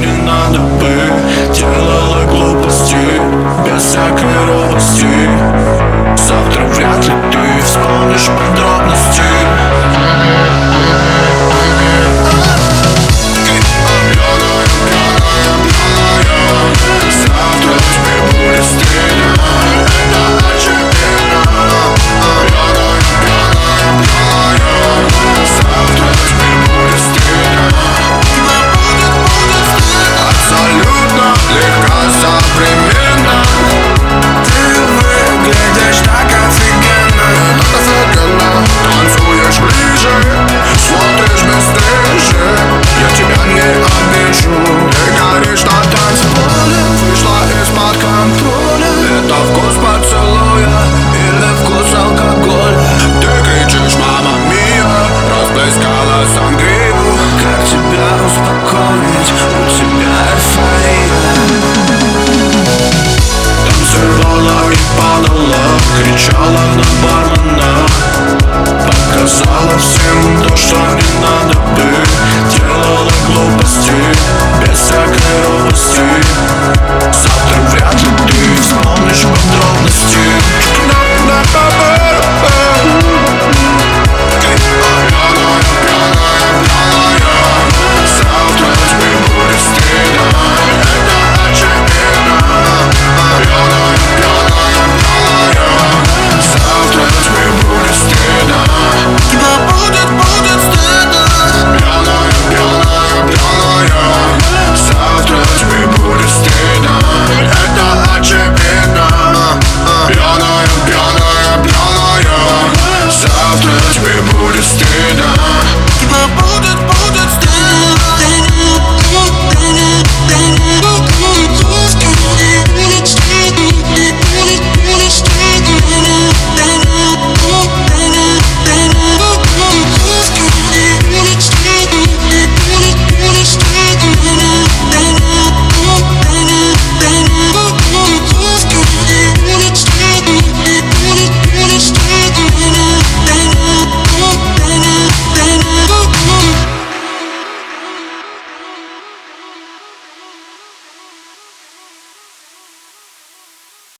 не надо бы Делала глупости без всякой робости Завтра вряд ли ты вспомнишь подробности тебе будет стыдно.